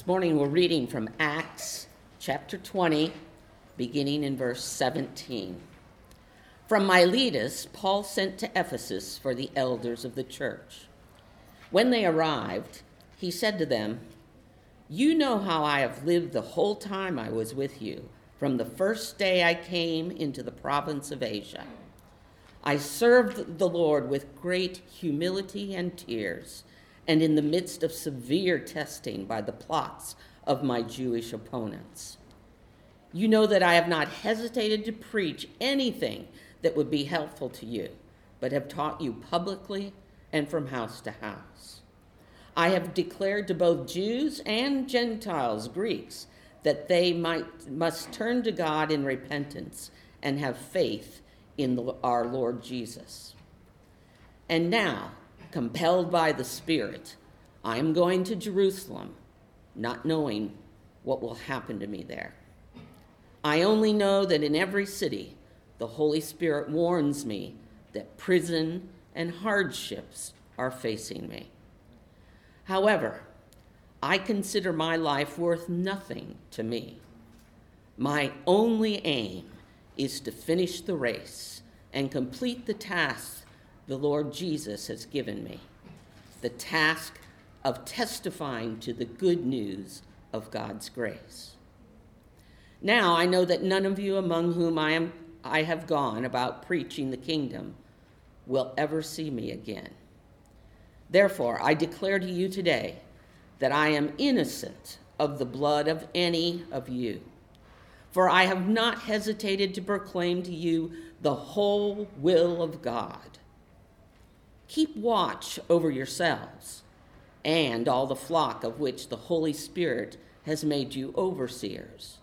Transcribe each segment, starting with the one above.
This morning we're reading from Acts chapter 20, beginning in verse 17. From Miletus, Paul sent to Ephesus for the elders of the church. When they arrived, he said to them, You know how I have lived the whole time I was with you, from the first day I came into the province of Asia. I served the Lord with great humility and tears and in the midst of severe testing by the plots of my Jewish opponents. You know that I have not hesitated to preach anything that would be helpful to you, but have taught you publicly and from house to house. I have declared to both Jews and Gentiles, Greeks, that they might, must turn to God in repentance and have faith in the, our Lord Jesus. And now, compelled by the Spirit, I am going to Jerusalem, not knowing what will happen to me there. I only know that in every city, the Holy Spirit warns me that prison and hardships are facing me. However, I consider my life worth nothing to me. My only aim is to finish the race and complete the task the Lord Jesus has given me the task of testifying to the good news of God's grace. Now I know that none of you among whom I, am, I have gone about preaching the kingdom will ever see me again. Therefore, I declare to you today that I am innocent of the blood of any of you. For I have not hesitated to proclaim to you the whole will of God. Keep watch over yourselves and all the flock of which the Holy Spirit has made you overseers.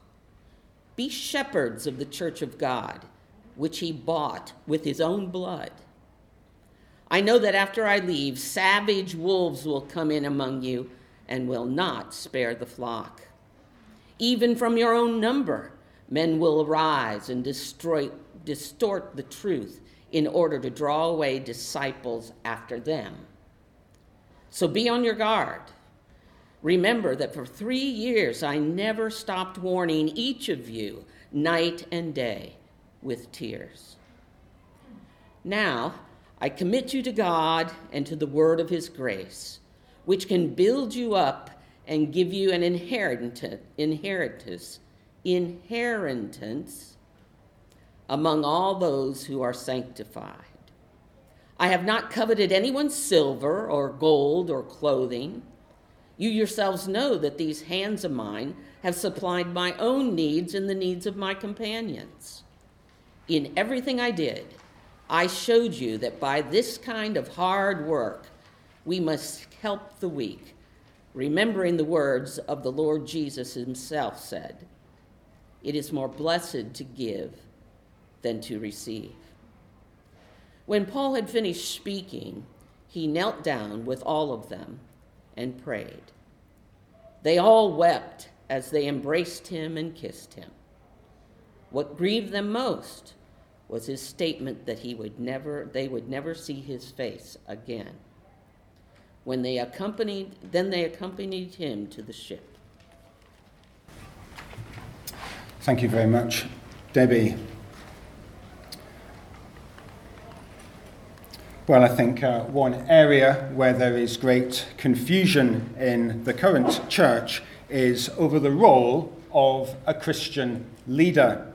Be shepherds of the church of God, which he bought with his own blood. I know that after I leave, savage wolves will come in among you and will not spare the flock. Even from your own number, men will arise and destroy, distort the truth in order to draw away disciples after them. So be on your guard. Remember that for three years I never stopped warning each of you night and day with tears. Now I commit you to God and to the word of his grace, which can build you up and give you an inheritance, inheritance, inheritance among all those who are sanctified. I have not coveted anyone's silver or gold or clothing. You yourselves know that these hands of mine have supplied my own needs and the needs of my companions. In everything I did, I showed you that by this kind of hard work, we must help the weak, remembering the words of the Lord Jesus himself said, It is more blessed to give than to receive. When Paul had finished speaking, he knelt down with all of them and prayed. They all wept as they embraced him and kissed him. What grieved them most was his statement that he would never, they would never see his face again. When they accompanied, then they accompanied him to the ship. Thank you very much, Debbie. Well, I think uh, one area where there is great confusion in the current church is over the role of a Christian leader.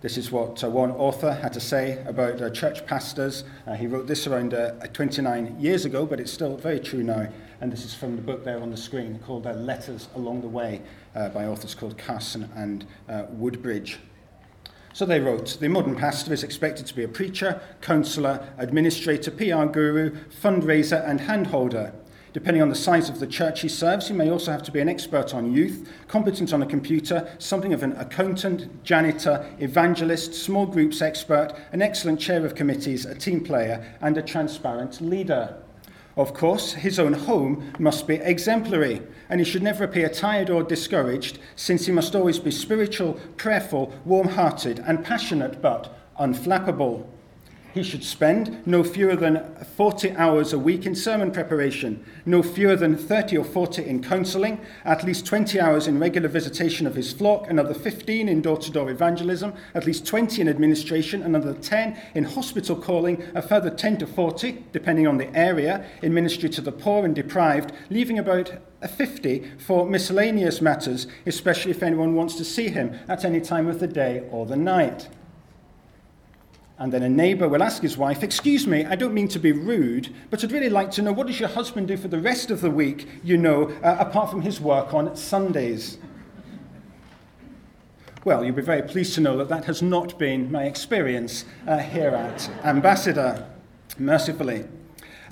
This is what uh, one author had to say about uh, church pastors. Uh, he wrote this around uh, 29 years ago, but it's still very true now. And this is from the book there on the screen called uh, Letters Along the Way by authors called Carson and Woodbridge. So they wrote The modern pastor is expected to be a preacher, counselor, administrator, PR guru, fundraiser, and handholder. Depending on the size of the church he serves, he may also have to be an expert on youth, competent on a computer, something of an accountant, janitor, evangelist, small groups expert, an excellent chair of committees, a team player, and a transparent leader. Of course, his own home must be exemplary, and he should never appear tired or discouraged, since he must always be spiritual, prayerful, warm hearted, and passionate, but unflappable. He should spend no fewer than 40 hours a week in sermon preparation, no fewer than 30 or 40 in counseling, at least 20 hours in regular visitation of his flock, another 15 in door to door evangelism, at least 20 in administration, another 10 in hospital calling, a further 10 to 40, depending on the area, in ministry to the poor and deprived, leaving about a 50 for miscellaneous matters, especially if anyone wants to see him at any time of the day or the night. And then a neighbour will ask his wife, Excuse me, I don't mean to be rude, but I'd really like to know what does your husband do for the rest of the week, you know, uh, apart from his work on Sundays? Well, you'll be very pleased to know that that has not been my experience uh, here at Ambassador, mercifully.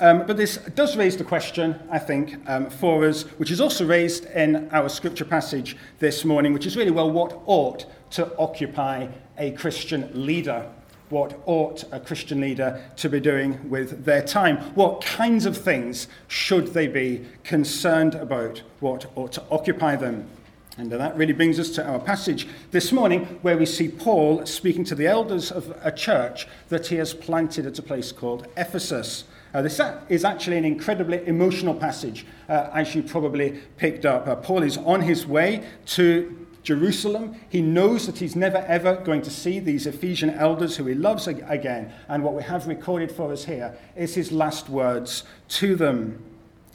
Um, but this does raise the question, I think, um, for us, which is also raised in our scripture passage this morning, which is really, well, what ought to occupy a Christian leader? What ought a Christian leader to be doing with their time? What kinds of things should they be concerned about? What ought to occupy them? And that really brings us to our passage this morning, where we see Paul speaking to the elders of a church that he has planted at a place called Ephesus. Uh, this is actually an incredibly emotional passage, uh, as you probably picked up. Uh, Paul is on his way to Jerusalem. He knows that he's never ever going to see these Ephesian elders who he loves again. And what we have recorded for us here is his last words to them.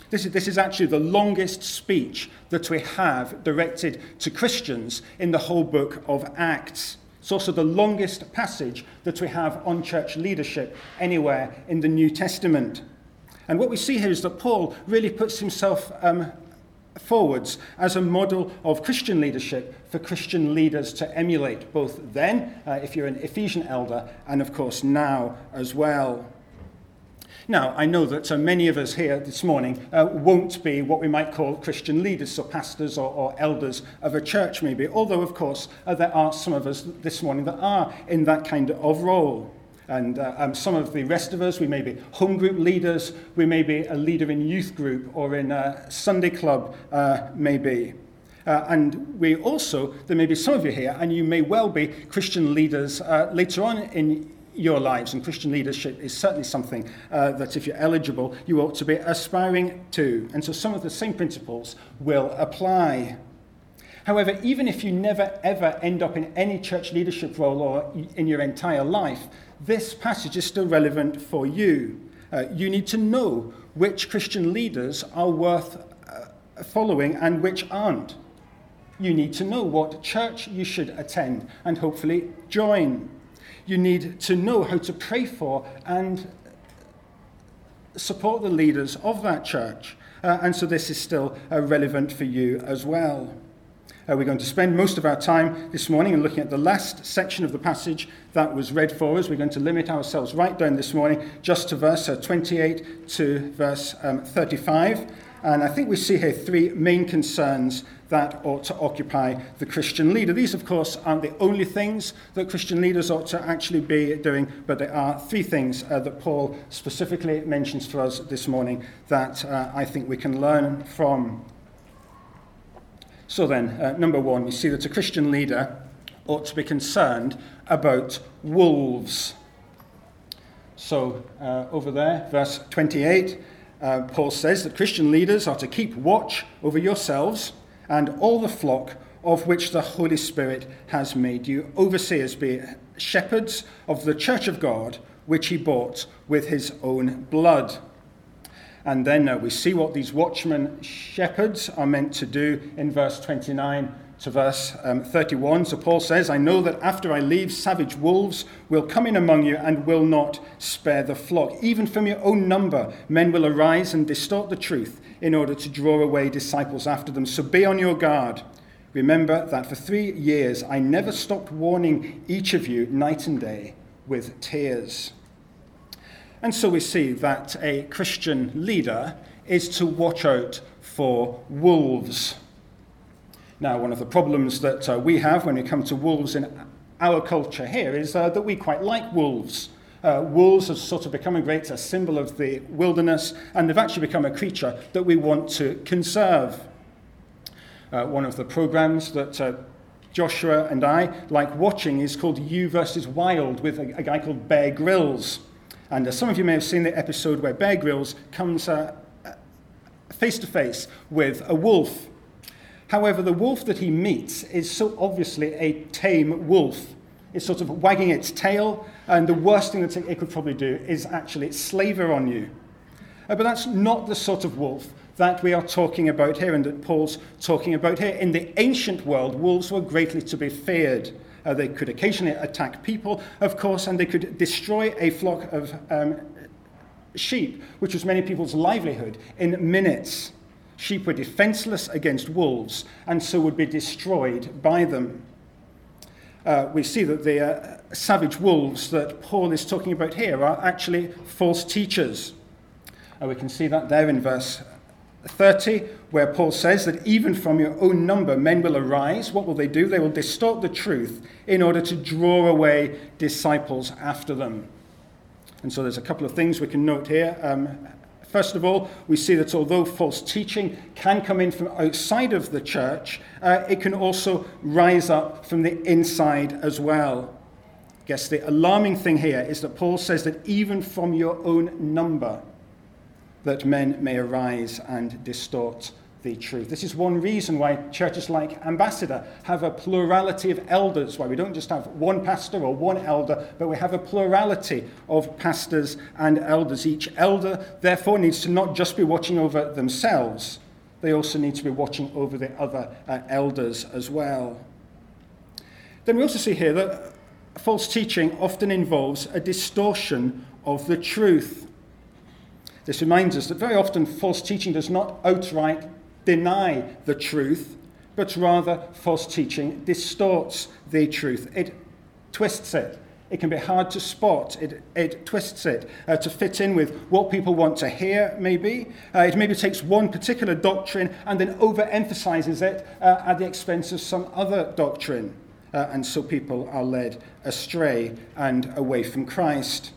This is, this is actually the longest speech that we have directed to Christians in the whole book of Acts. It's also the longest passage that we have on church leadership anywhere in the New Testament. And what we see here is that Paul really puts himself um, forwards as a model of Christian leadership for Christian leaders to emulate, both then, uh, if you're an Ephesian elder, and of course now as well. Now, I know that uh, many of us here this morning uh, won't be what we might call Christian leaders, or pastors or, or elders of a church, maybe, although, of course, uh, there are some of us this morning that are in that kind of role. And uh, um, some of the rest of us, we may be home group leaders, we may be a leader in youth group or in a Sunday club, uh, maybe. Uh, and we also, there may be some of you here, and you may well be Christian leaders uh, later on in your lives. And Christian leadership is certainly something uh, that, if you're eligible, you ought to be aspiring to. And so some of the same principles will apply. However, even if you never ever end up in any church leadership role or in your entire life, this passage is still relevant for you. Uh, you need to know which Christian leaders are worth uh, following and which aren't. You need to know what church you should attend and hopefully join. You need to know how to pray for and support the leaders of that church. Uh, and so this is still uh, relevant for you as well. Uh, we're going to spend most of our time this morning in looking at the last section of the passage that was read for us. We're going to limit ourselves right down this morning just to verse uh, 28 to verse um, 35. And I think we see here three main concerns that ought to occupy the Christian leader. These, of course, aren't the only things that Christian leaders ought to actually be doing, but there are three things uh, that Paul specifically mentions for us this morning that uh, I think we can learn from. So then, uh, number one, you see that a Christian leader ought to be concerned about wolves. So, uh, over there, verse 28, uh, Paul says that Christian leaders are to keep watch over yourselves and all the flock of which the Holy Spirit has made you overseers, be shepherds of the church of God, which he bought with his own blood. And then uh, we see what these watchmen shepherds are meant to do in verse 29 to verse um, 31. So Paul says, I know that after I leave, savage wolves will come in among you and will not spare the flock. Even from your own number, men will arise and distort the truth in order to draw away disciples after them. So be on your guard. Remember that for three years I never stopped warning each of you night and day with tears. And so we see that a Christian leader is to watch out for wolves. Now, one of the problems that uh, we have when it comes to wolves in our culture here is uh, that we quite like wolves. Uh, wolves have sort of become a great a symbol of the wilderness, and they've actually become a creature that we want to conserve. Uh, one of the programs that uh, Joshua and I like watching is called You versus Wild with a, a guy called Bear Grylls. And uh, some of you may have seen the episode where Bear Grylls comes face to face with a wolf. However, the wolf that he meets is so obviously a tame wolf. It's sort of wagging its tail, and the worst thing that it could probably do is actually slaver on you. Uh, but that's not the sort of wolf that we are talking about here and that Paul's talking about here. In the ancient world, wolves were greatly to be feared. Uh, they could occasionally attack people, of course, and they could destroy a flock of um, sheep, which was many people's livelihood, in minutes. Sheep were defenseless against wolves and so would be destroyed by them. Uh, we see that the uh, savage wolves that Paul is talking about here are actually false teachers. Uh, we can see that there in verse 30, where Paul says that even from your own number men will arise. What will they do? They will distort the truth in order to draw away disciples after them. And so there's a couple of things we can note here. Um, first of all, we see that although false teaching can come in from outside of the church, uh, it can also rise up from the inside as well. I guess the alarming thing here is that Paul says that even from your own number, that men may arise and distort the truth. This is one reason why churches like Ambassador have a plurality of elders, why we don't just have one pastor or one elder, but we have a plurality of pastors and elders. Each elder, therefore, needs to not just be watching over themselves, they also need to be watching over the other uh, elders as well. Then we also see here that false teaching often involves a distortion of the truth. This reminds us that very often false teaching does not outright deny the truth, but rather false teaching distorts the truth. It twists it. It can be hard to spot. It, it twists it uh, to fit in with what people want to hear, maybe. Uh, it maybe takes one particular doctrine and then overemphasizes it uh, at the expense of some other doctrine. Uh, and so people are led astray and away from Christ.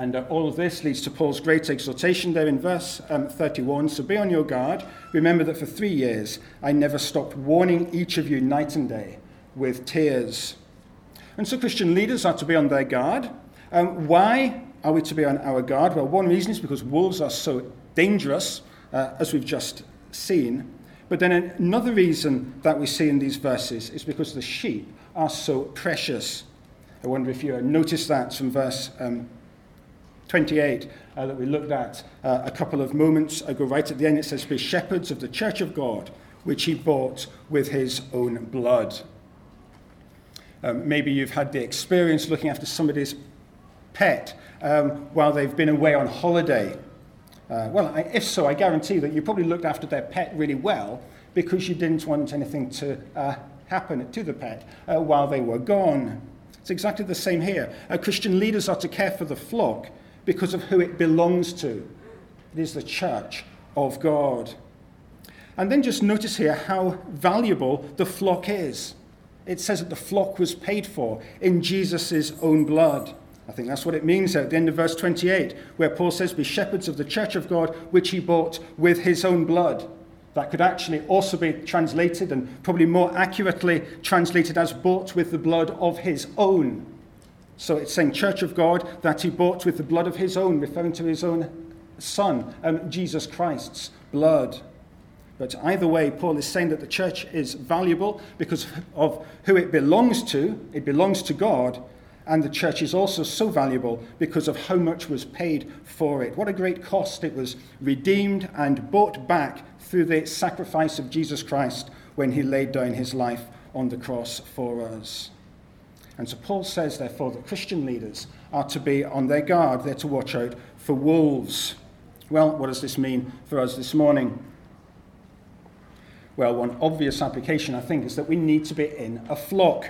And uh, all of this leads to Paul's great exhortation there in verse um, 31. So be on your guard. Remember that for three years I never stopped warning each of you night and day with tears. And so Christian leaders are to be on their guard. Um, why are we to be on our guard? Well, one reason is because wolves are so dangerous, uh, as we've just seen. But then another reason that we see in these verses is because the sheep are so precious. I wonder if you noticed that from verse um, 28 uh, that we looked at uh, a couple of moments ago. Right at the end, it says, Be shepherds of the church of God, which he bought with his own blood. Um, maybe you've had the experience looking after somebody's pet um, while they've been away on holiday. Uh, well, I, if so, I guarantee that you probably looked after their pet really well because you didn't want anything to uh, happen to the pet uh, while they were gone. It's exactly the same here. Uh, Christian leaders are to care for the flock because of who it belongs to. It is the church of God. And then just notice here how valuable the flock is. It says that the flock was paid for in Jesus' own blood. I think that's what it means at the end of verse 28, where Paul says, Be shepherds of the church of God, which he bought with his own blood. That could actually also be translated and probably more accurately translated as bought with the blood of his own. So it's saying church of God that he bought with the blood of his own, referring to his own son, um, Jesus Christ's blood. But either way, Paul is saying that the church is valuable because of who it belongs to. It belongs to God. And the church is also so valuable because of how much was paid for it. What a great cost. It was redeemed and bought back through the sacrifice of Jesus Christ when he laid down his life on the cross for us. And so Paul says, therefore, that Christian leaders are to be on their guard. They're to watch out for wolves. Well, what does this mean for us this morning? Well, one obvious application, I think, is that we need to be in a flock.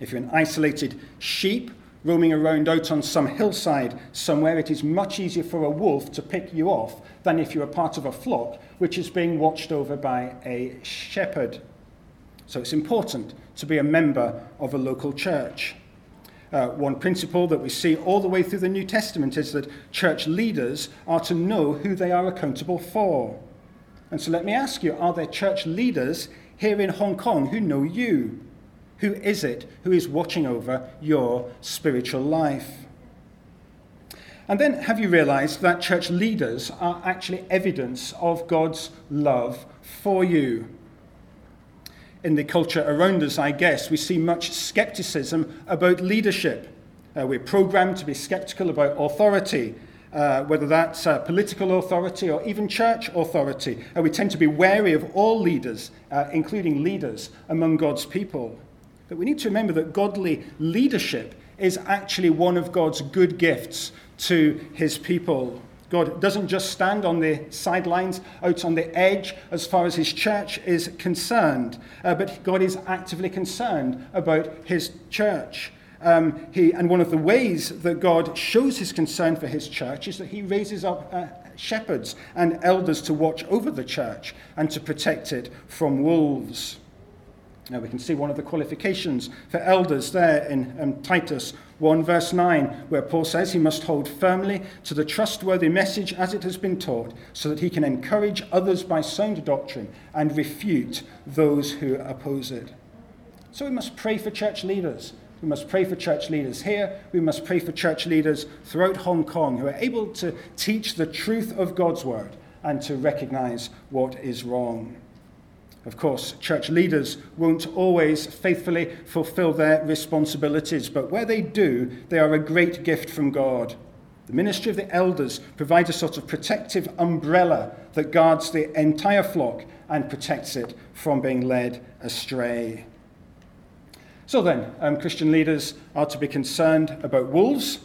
If you're an isolated sheep roaming around out on some hillside somewhere, it is much easier for a wolf to pick you off than if you're a part of a flock which is being watched over by a shepherd. So it's important to be a member of a local church. Uh, one principle that we see all the way through the New Testament is that church leaders are to know who they are accountable for. And so let me ask you are there church leaders here in Hong Kong who know you? Who is it who is watching over your spiritual life? And then have you realized that church leaders are actually evidence of God's love for you? In the culture around us, I guess, we see much skepticism about leadership. Uh, we're programmed to be skeptical about authority, uh, whether that's uh, political authority or even church authority. Uh, we tend to be wary of all leaders, uh, including leaders among God's people. But we need to remember that godly leadership is actually one of God's good gifts to his people. God doesn't just stand on the sidelines, out on the edge, as far as his church is concerned, uh, but God is actively concerned about his church. Um, he, and one of the ways that God shows his concern for his church is that he raises up uh, shepherds and elders to watch over the church and to protect it from wolves. Now we can see one of the qualifications for elders there in um, Titus 1, verse 9, where Paul says he must hold firmly to the trustworthy message as it has been taught, so that he can encourage others by sound doctrine and refute those who oppose it. So we must pray for church leaders. We must pray for church leaders here. We must pray for church leaders throughout Hong Kong who are able to teach the truth of God's word and to recognize what is wrong. Of course, church leaders won't always faithfully fulfill their responsibilities, but where they do, they are a great gift from God. The ministry of the elders provides a sort of protective umbrella that guards the entire flock and protects it from being led astray. So then, um, Christian leaders are to be concerned about wolves,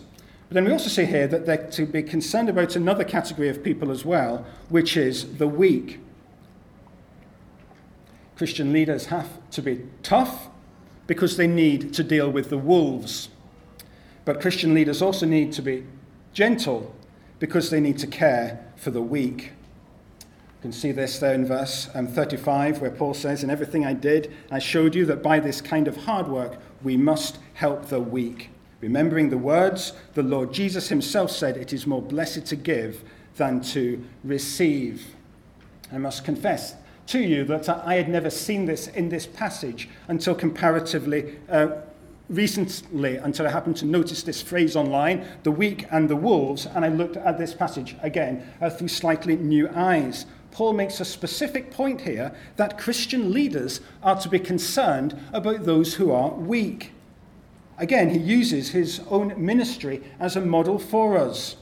but then we also see here that they're to be concerned about another category of people as well, which is the weak. Christian leaders have to be tough because they need to deal with the wolves. But Christian leaders also need to be gentle because they need to care for the weak. You can see this there in verse um, 35, where Paul says, In everything I did, I showed you that by this kind of hard work we must help the weak. Remembering the words the Lord Jesus himself said, It is more blessed to give than to receive. I must confess, to you that I had never seen this in this passage until comparatively uh, recently, until I happened to notice this phrase online, the weak and the wolves, and I looked at this passage again uh, through slightly new eyes. Paul makes a specific point here that Christian leaders are to be concerned about those who are weak. Again, he uses his own ministry as a model for us.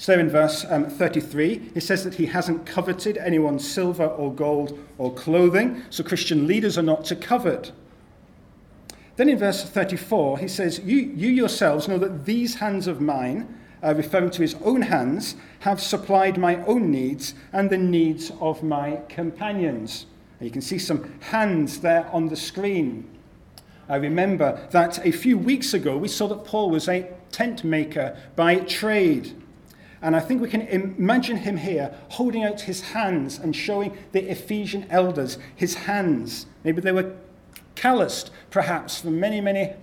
So in verse um, 33, he says that he hasn't coveted anyone's silver or gold or clothing, so Christian leaders are not to covet. Then in verse 34, he says, You, you yourselves know that these hands of mine, uh, referring to his own hands, have supplied my own needs and the needs of my companions. And you can see some hands there on the screen. I remember that a few weeks ago we saw that Paul was a tent maker by trade. And I think we can imagine him here holding out his hands and showing the Ephesian elders his hands. Maybe they were calloused, perhaps, from many, many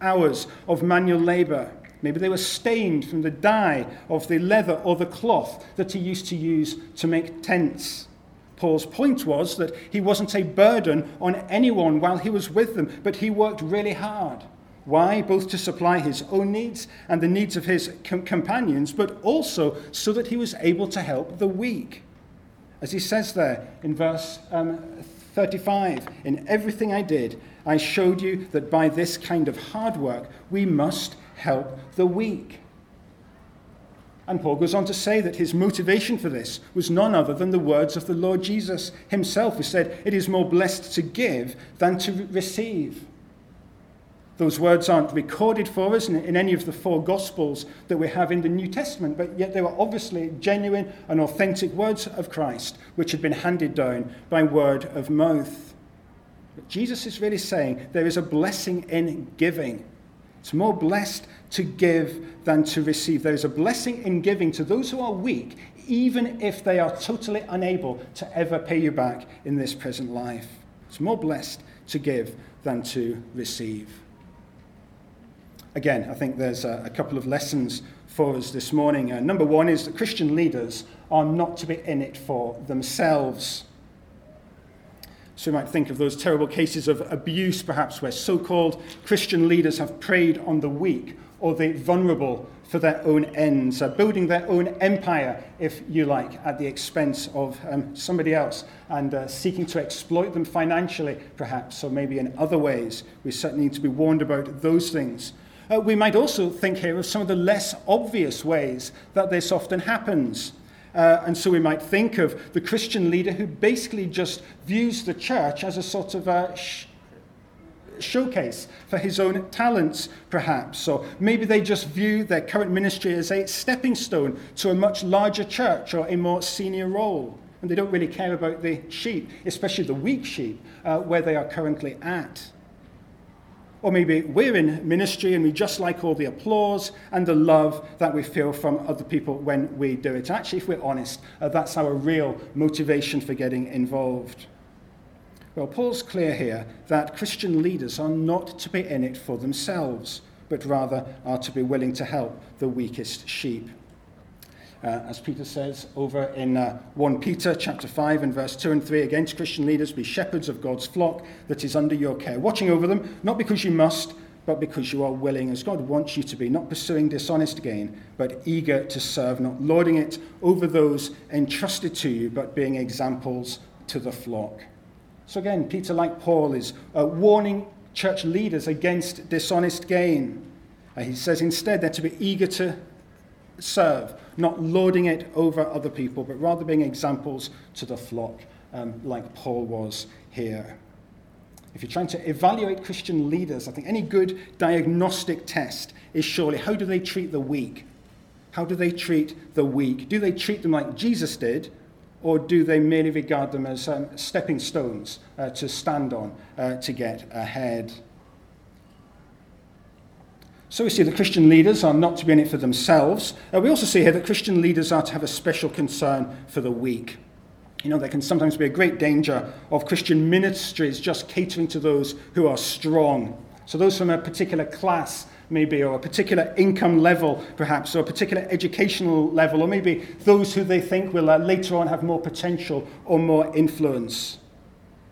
hours of manual labor. Maybe they were stained from the dye of the leather or the cloth that he used to use to make tents. Paul's point was that he wasn't a burden on anyone while he was with them, but he worked really hard. Why? Both to supply his own needs and the needs of his com- companions, but also so that he was able to help the weak. As he says there in verse um, 35 In everything I did, I showed you that by this kind of hard work, we must help the weak. And Paul goes on to say that his motivation for this was none other than the words of the Lord Jesus himself, who said, It is more blessed to give than to receive. Those words aren't recorded for us in, in, any of the four Gospels that we have in the New Testament, but yet they were obviously genuine and authentic words of Christ, which had been handed down by word of mouth. But Jesus is really saying there is a blessing in giving. It's more blessed to give than to receive. There is a blessing in giving to those who are weak, even if they are totally unable to ever pay you back in this present life. It's more blessed to give than to receive. Again, I think there's a, a couple of lessons for us this morning. Uh, number one is that Christian leaders are not to be in it for themselves. So we might think of those terrible cases of abuse, perhaps, where so called Christian leaders have preyed on the weak, or the vulnerable for their own ends, uh, building their own empire, if you like, at the expense of um, somebody else, and uh, seeking to exploit them financially, perhaps, or maybe in other ways. We certainly need to be warned about those things. Uh, we might also think here of some of the less obvious ways that this often happens. Uh, and so we might think of the Christian leader who basically just views the church as a sort of a sh- showcase for his own talents, perhaps. Or maybe they just view their current ministry as a stepping stone to a much larger church or a more senior role. And they don't really care about the sheep, especially the weak sheep, uh, where they are currently at. Or maybe we're in ministry and we just like all the applause and the love that we feel from other people when we do it. Actually, if we're honest, uh, that's our real motivation for getting involved. Well, Paul's clear here that Christian leaders are not to be in it for themselves, but rather are to be willing to help the weakest sheep. Uh, as Peter says over in uh, 1 Peter chapter 5 and verse 2 and 3, against Christian leaders, be shepherds of God's flock that is under your care, watching over them, not because you must, but because you are willing, as God wants you to be, not pursuing dishonest gain, but eager to serve, not lording it over those entrusted to you, but being examples to the flock. So again, Peter, like Paul, is uh, warning church leaders against dishonest gain. Uh, he says instead they're to be eager to serve, not lording it over other people, but rather being examples to the flock, um, like Paul was here. If you're trying to evaluate Christian leaders, I think any good diagnostic test is surely how do they treat the weak? How do they treat the weak? Do they treat them like Jesus did, or do they merely regard them as um, stepping stones uh, to stand on uh, to get ahead? So we see that Christian leaders are not to be in it for themselves. Uh, we also see here that Christian leaders are to have a special concern for the weak. You know, there can sometimes be a great danger of Christian ministries just catering to those who are strong. So those from a particular class maybe, or a particular income level, perhaps, or a particular educational level, or maybe those who they think will uh, later on have more potential or more influence.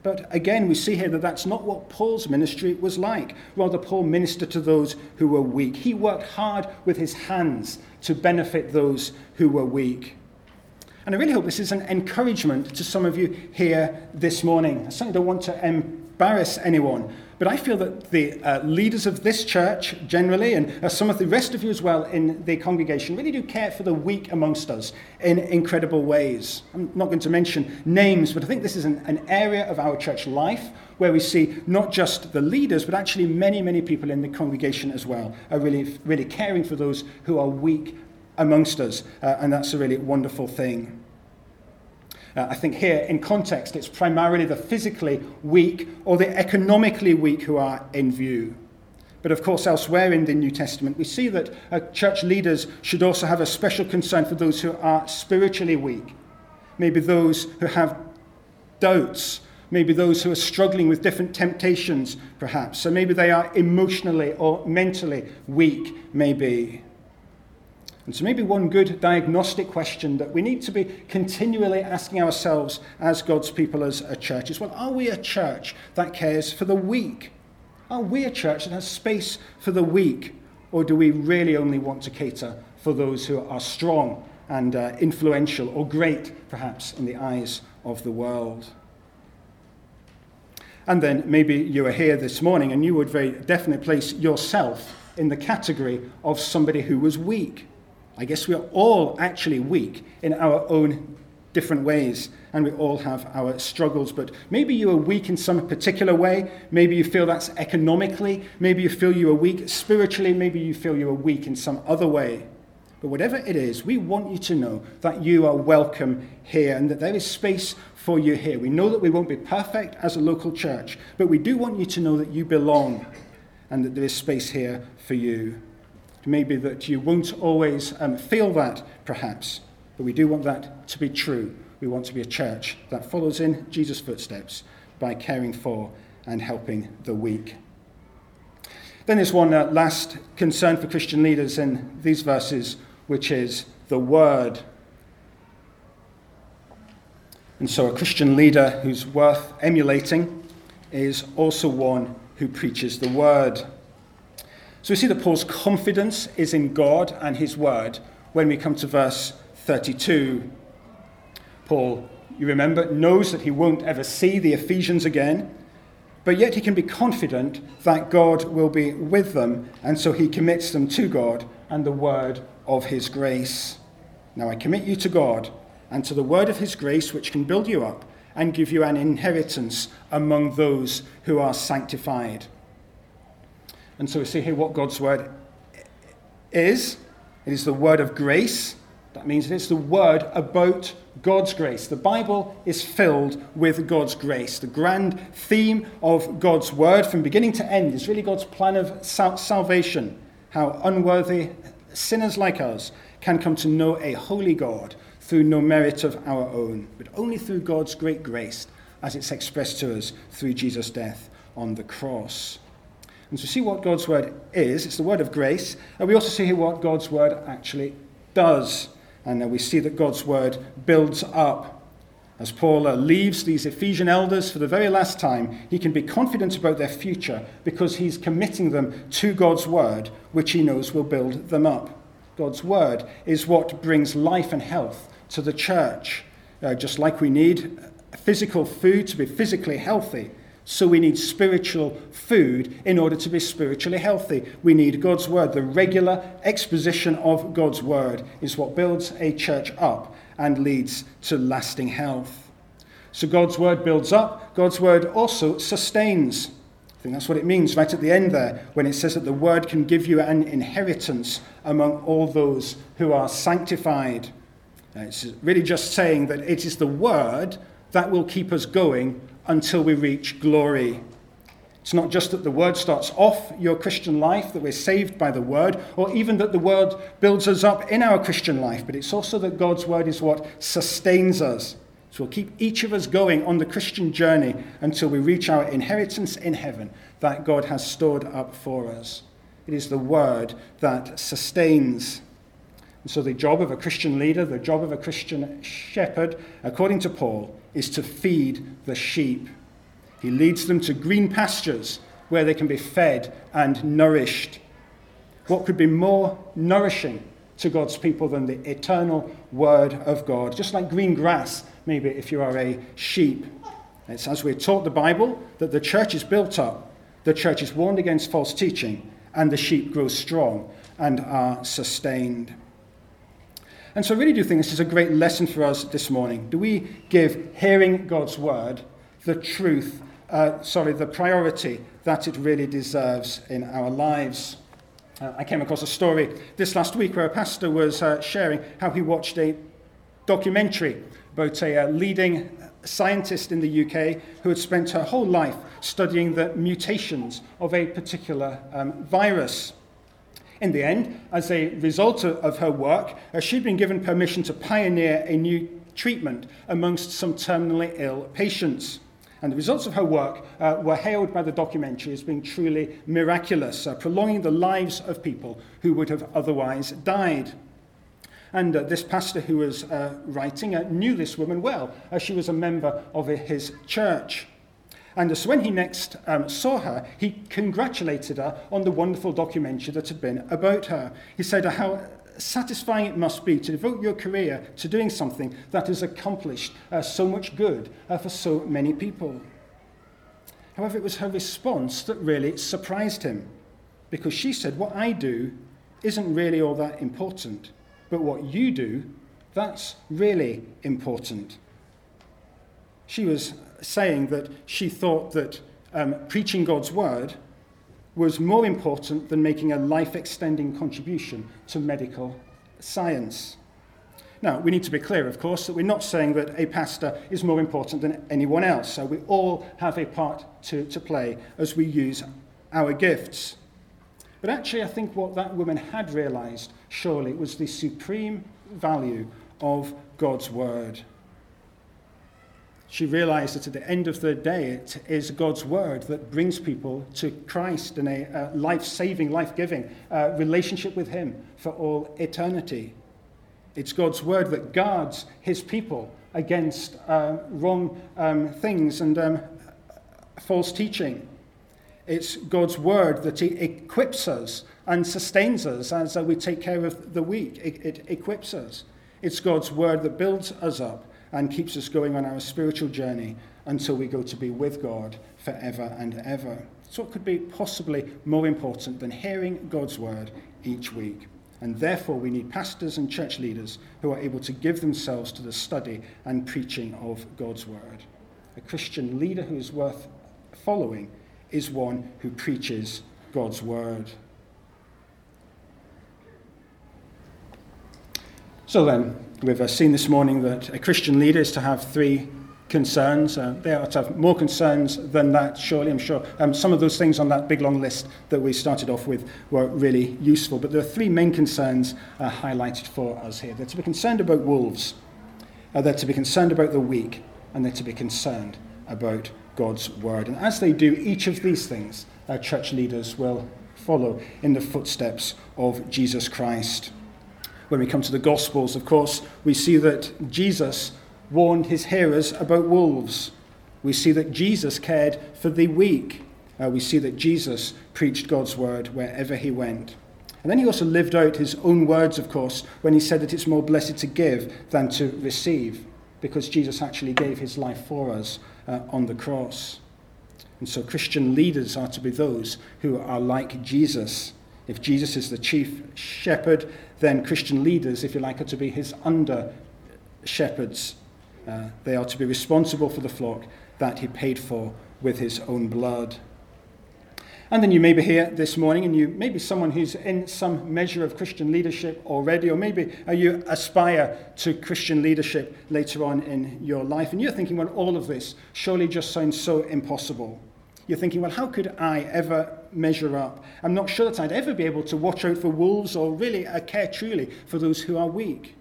But again, we see here that that's not what Paul's ministry was like. Rather, Paul ministered to those who were weak. He worked hard with his hands to benefit those who were weak. And I really hope this is an encouragement to some of you here this morning. I certainly don't want to embarrass anyone, but I feel that the uh, leaders of this church generally, and uh, some of the rest of you as well in the congregation, really do care for the weak amongst us in incredible ways. I'm not going to mention names, but I think this is an, an area of our church life where we see not just the leaders, but actually many, many people in the congregation as well are really, really caring for those who are weak amongst us. Uh, and that's a really wonderful thing. Uh, I think here, in context, it's primarily the physically weak or the economically weak who are in view. But of course, elsewhere in the New Testament, we see that uh, church leaders should also have a special concern for those who are spiritually weak. Maybe those who have doubts, maybe those who are struggling with different temptations, perhaps. So maybe they are emotionally or mentally weak, maybe. And so, maybe one good diagnostic question that we need to be continually asking ourselves as God's people, as a church, is well, are we a church that cares for the weak? Are we a church that has space for the weak? Or do we really only want to cater for those who are strong and uh, influential or great, perhaps, in the eyes of the world? And then maybe you are here this morning and you would very definitely place yourself in the category of somebody who was weak. I guess we are all actually weak in our own different ways, and we all have our struggles. But maybe you are weak in some particular way. Maybe you feel that's economically. Maybe you feel you are weak spiritually. Maybe you feel you are weak in some other way. But whatever it is, we want you to know that you are welcome here and that there is space for you here. We know that we won't be perfect as a local church, but we do want you to know that you belong and that there is space here for you. Maybe that you won't always um, feel that, perhaps, but we do want that to be true. We want to be a church that follows in Jesus' footsteps by caring for and helping the weak. Then there's one uh, last concern for Christian leaders in these verses, which is the word. And so a Christian leader who's worth emulating is also one who preaches the word. So we see that Paul's confidence is in God and his word when we come to verse 32. Paul, you remember, knows that he won't ever see the Ephesians again, but yet he can be confident that God will be with them, and so he commits them to God and the word of his grace. Now I commit you to God and to the word of his grace, which can build you up and give you an inheritance among those who are sanctified. And so we see here what God's word is it is the word of grace. That means it's the word about God's grace. The Bible is filled with God's grace. The grand theme of God's word from beginning to end is really God's plan of salvation. How unworthy sinners like us can come to know a holy God through no merit of our own, but only through God's great grace as it's expressed to us through Jesus' death on the cross. And to see what God's word is, it's the word of grace, and we also see here what God's word actually does. And we see that God's word builds up. As Paul leaves these Ephesian elders for the very last time, he can be confident about their future because he's committing them to God's word, which he knows will build them up. God's word is what brings life and health to the church. Uh, just like we need physical food to be physically healthy, so we need spiritual food in order to be spiritually healthy. We need God's word. The regular exposition of God's word is what builds a church up and leads to lasting health. So God's word builds up, God's word also sustains. I think that's what it means right at the end there when it says that the word can give you an inheritance among all those who are sanctified. It's really just saying that it is the word that will keep us going until we reach glory. It's not just that the word starts off your Christian life, that we're saved by the word, or even that the word builds us up in our Christian life, but it's also that God's word is what sustains us. So we'll keep each of us going on the Christian journey until we reach our inheritance in heaven that God has stored up for us. It is the word that sustains. And so the job of a Christian leader, the job of a Christian shepherd, according to Paul, is to feed the sheep. He leads them to green pastures where they can be fed and nourished. What could be more nourishing to God's people than the eternal Word of God? Just like green grass, maybe if you are a sheep. It's as we're taught the Bible that the church is built up, the church is warned against false teaching, and the sheep grow strong and are sustained. And so I really do think this is a great lesson for us this morning. Do we give hearing God's word the truth, uh, sorry, the priority that it really deserves in our lives? Uh, I came across a story this last week where a pastor was uh, sharing how he watched a documentary about a uh, leading scientist in the UK who had spent her whole life studying the mutations of a particular um, virus. In the end, as a result of her work, uh, she'd been given permission to pioneer a new treatment amongst some terminally ill patients. And the results of her work uh, were hailed by the documentary as being truly miraculous, uh, prolonging the lives of people who would have otherwise died. And uh, this pastor who was uh, writing uh, knew this woman well, as she was a member of his church. And so when he next um, saw her, he congratulated her on the wonderful documentary that had been about her. He said how satisfying it must be to devote your career to doing something that has accomplished uh, so much good uh, for so many people. However, it was her response that really surprised him, because she said, What I do isn't really all that important, but what you do, that's really important. She was saying that she thought that um, preaching God's word was more important than making a life extending contribution to medical science. Now, we need to be clear, of course, that we're not saying that a pastor is more important than anyone else. So we all have a part to, to play as we use our gifts. But actually, I think what that woman had realized, surely, was the supreme value of God's word she realized that at the end of the day, it is God's word that brings people to Christ in a uh, life saving, life giving uh, relationship with Him for all eternity. It's God's word that guards His people against uh, wrong um, things and um, false teaching. It's God's word that equips us and sustains us as we take care of the weak. It, it equips us. It's God's word that builds us up and keeps us going on our spiritual journey until we go to be with God forever and ever. So, what could be possibly more important than hearing God's word each week? And therefore, we need pastors and church leaders who are able to give themselves to the study and preaching of God's word. A Christian leader who is worth following is one who preaches God's word. So then, we've uh, seen this morning that a Christian leader is to have three concerns. Uh, they are to have more concerns than that, surely, I'm sure. Um, some of those things on that big long list that we started off with were really useful. But there are three main concerns uh, highlighted for us here. They're to be concerned about wolves, uh, they're to be concerned about the weak, and they're to be concerned about God's word. And as they do each of these things, our church leaders will follow in the footsteps of Jesus Christ. When we come to the Gospels, of course, we see that Jesus warned his hearers about wolves. We see that Jesus cared for the weak. Uh, we see that Jesus preached God's word wherever he went. And then he also lived out his own words, of course, when he said that it's more blessed to give than to receive, because Jesus actually gave his life for us uh, on the cross. And so Christian leaders are to be those who are like Jesus. If Jesus is the chief shepherd, then Christian leaders, if you like, are to be his under shepherds uh, they are to be responsible for the flock that he paid for with his own blood. And then you may be here this morning and you may be someone who's in some measure of Christian leadership already, or maybe you aspire to Christian leadership later on in your life. And you're thinking, well, all of this surely just sounds so impossible. You're thinking, well, how could I ever measure up? I'm not sure that I'd ever be able to watch out for wolves or really uh, care truly for those who are weak.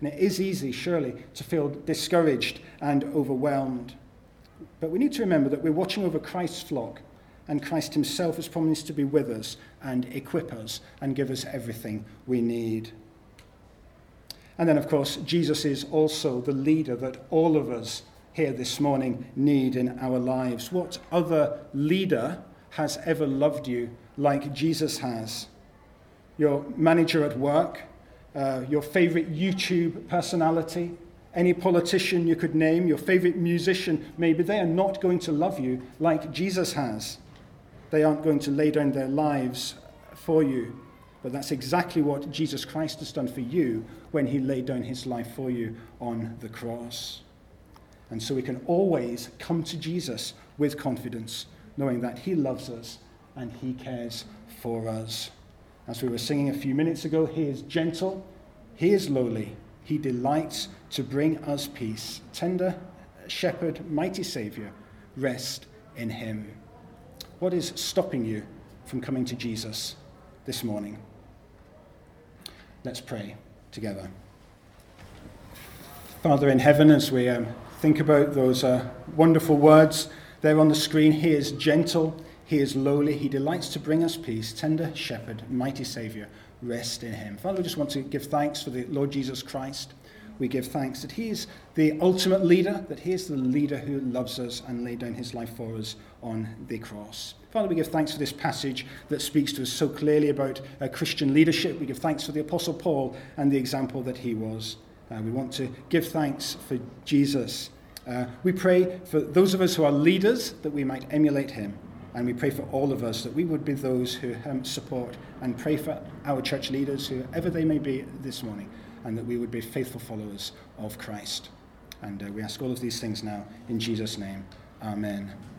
And it is easy, surely, to feel discouraged and overwhelmed. But we need to remember that we're watching over Christ's flock, and Christ himself has promised to be with us and equip us and give us everything we need. And then, of course, Jesus is also the leader that all of us here this morning need in our lives. What other leader has ever loved you like Jesus has? Your manager at work, uh, your favorite YouTube personality, any politician you could name, your favorite musician, maybe they are not going to love you like Jesus has. They aren't going to lay down their lives for you. But that's exactly what Jesus Christ has done for you when he laid down his life for you on the cross. And so we can always come to Jesus with confidence, knowing that he loves us and he cares for us. As we were singing a few minutes ago, He is gentle, He is lowly, He delights to bring us peace. Tender shepherd, mighty Saviour, rest in Him. What is stopping you from coming to Jesus this morning? Let's pray together. Father in heaven, as we um, think about those uh, wonderful words there on the screen, He is gentle he is lowly. He delights to bring us peace. Tender shepherd, mighty Saviour, rest in him. Father, we just want to give thanks for the Lord Jesus Christ. We give thanks that he is the ultimate leader, that he is the leader who loves us and laid down his life for us on the cross. Father, we give thanks for this passage that speaks to us so clearly about uh, Christian leadership. We give thanks for the Apostle Paul and the example that he was. Uh, we want to give thanks for Jesus. Uh, we pray for those of us who are leaders that we might emulate him. And we pray for all of us that we would be those who um, support and pray for our church leaders, whoever they may be this morning, and that we would be faithful followers of Christ. And uh, we ask all of these things now in Jesus' name. Amen.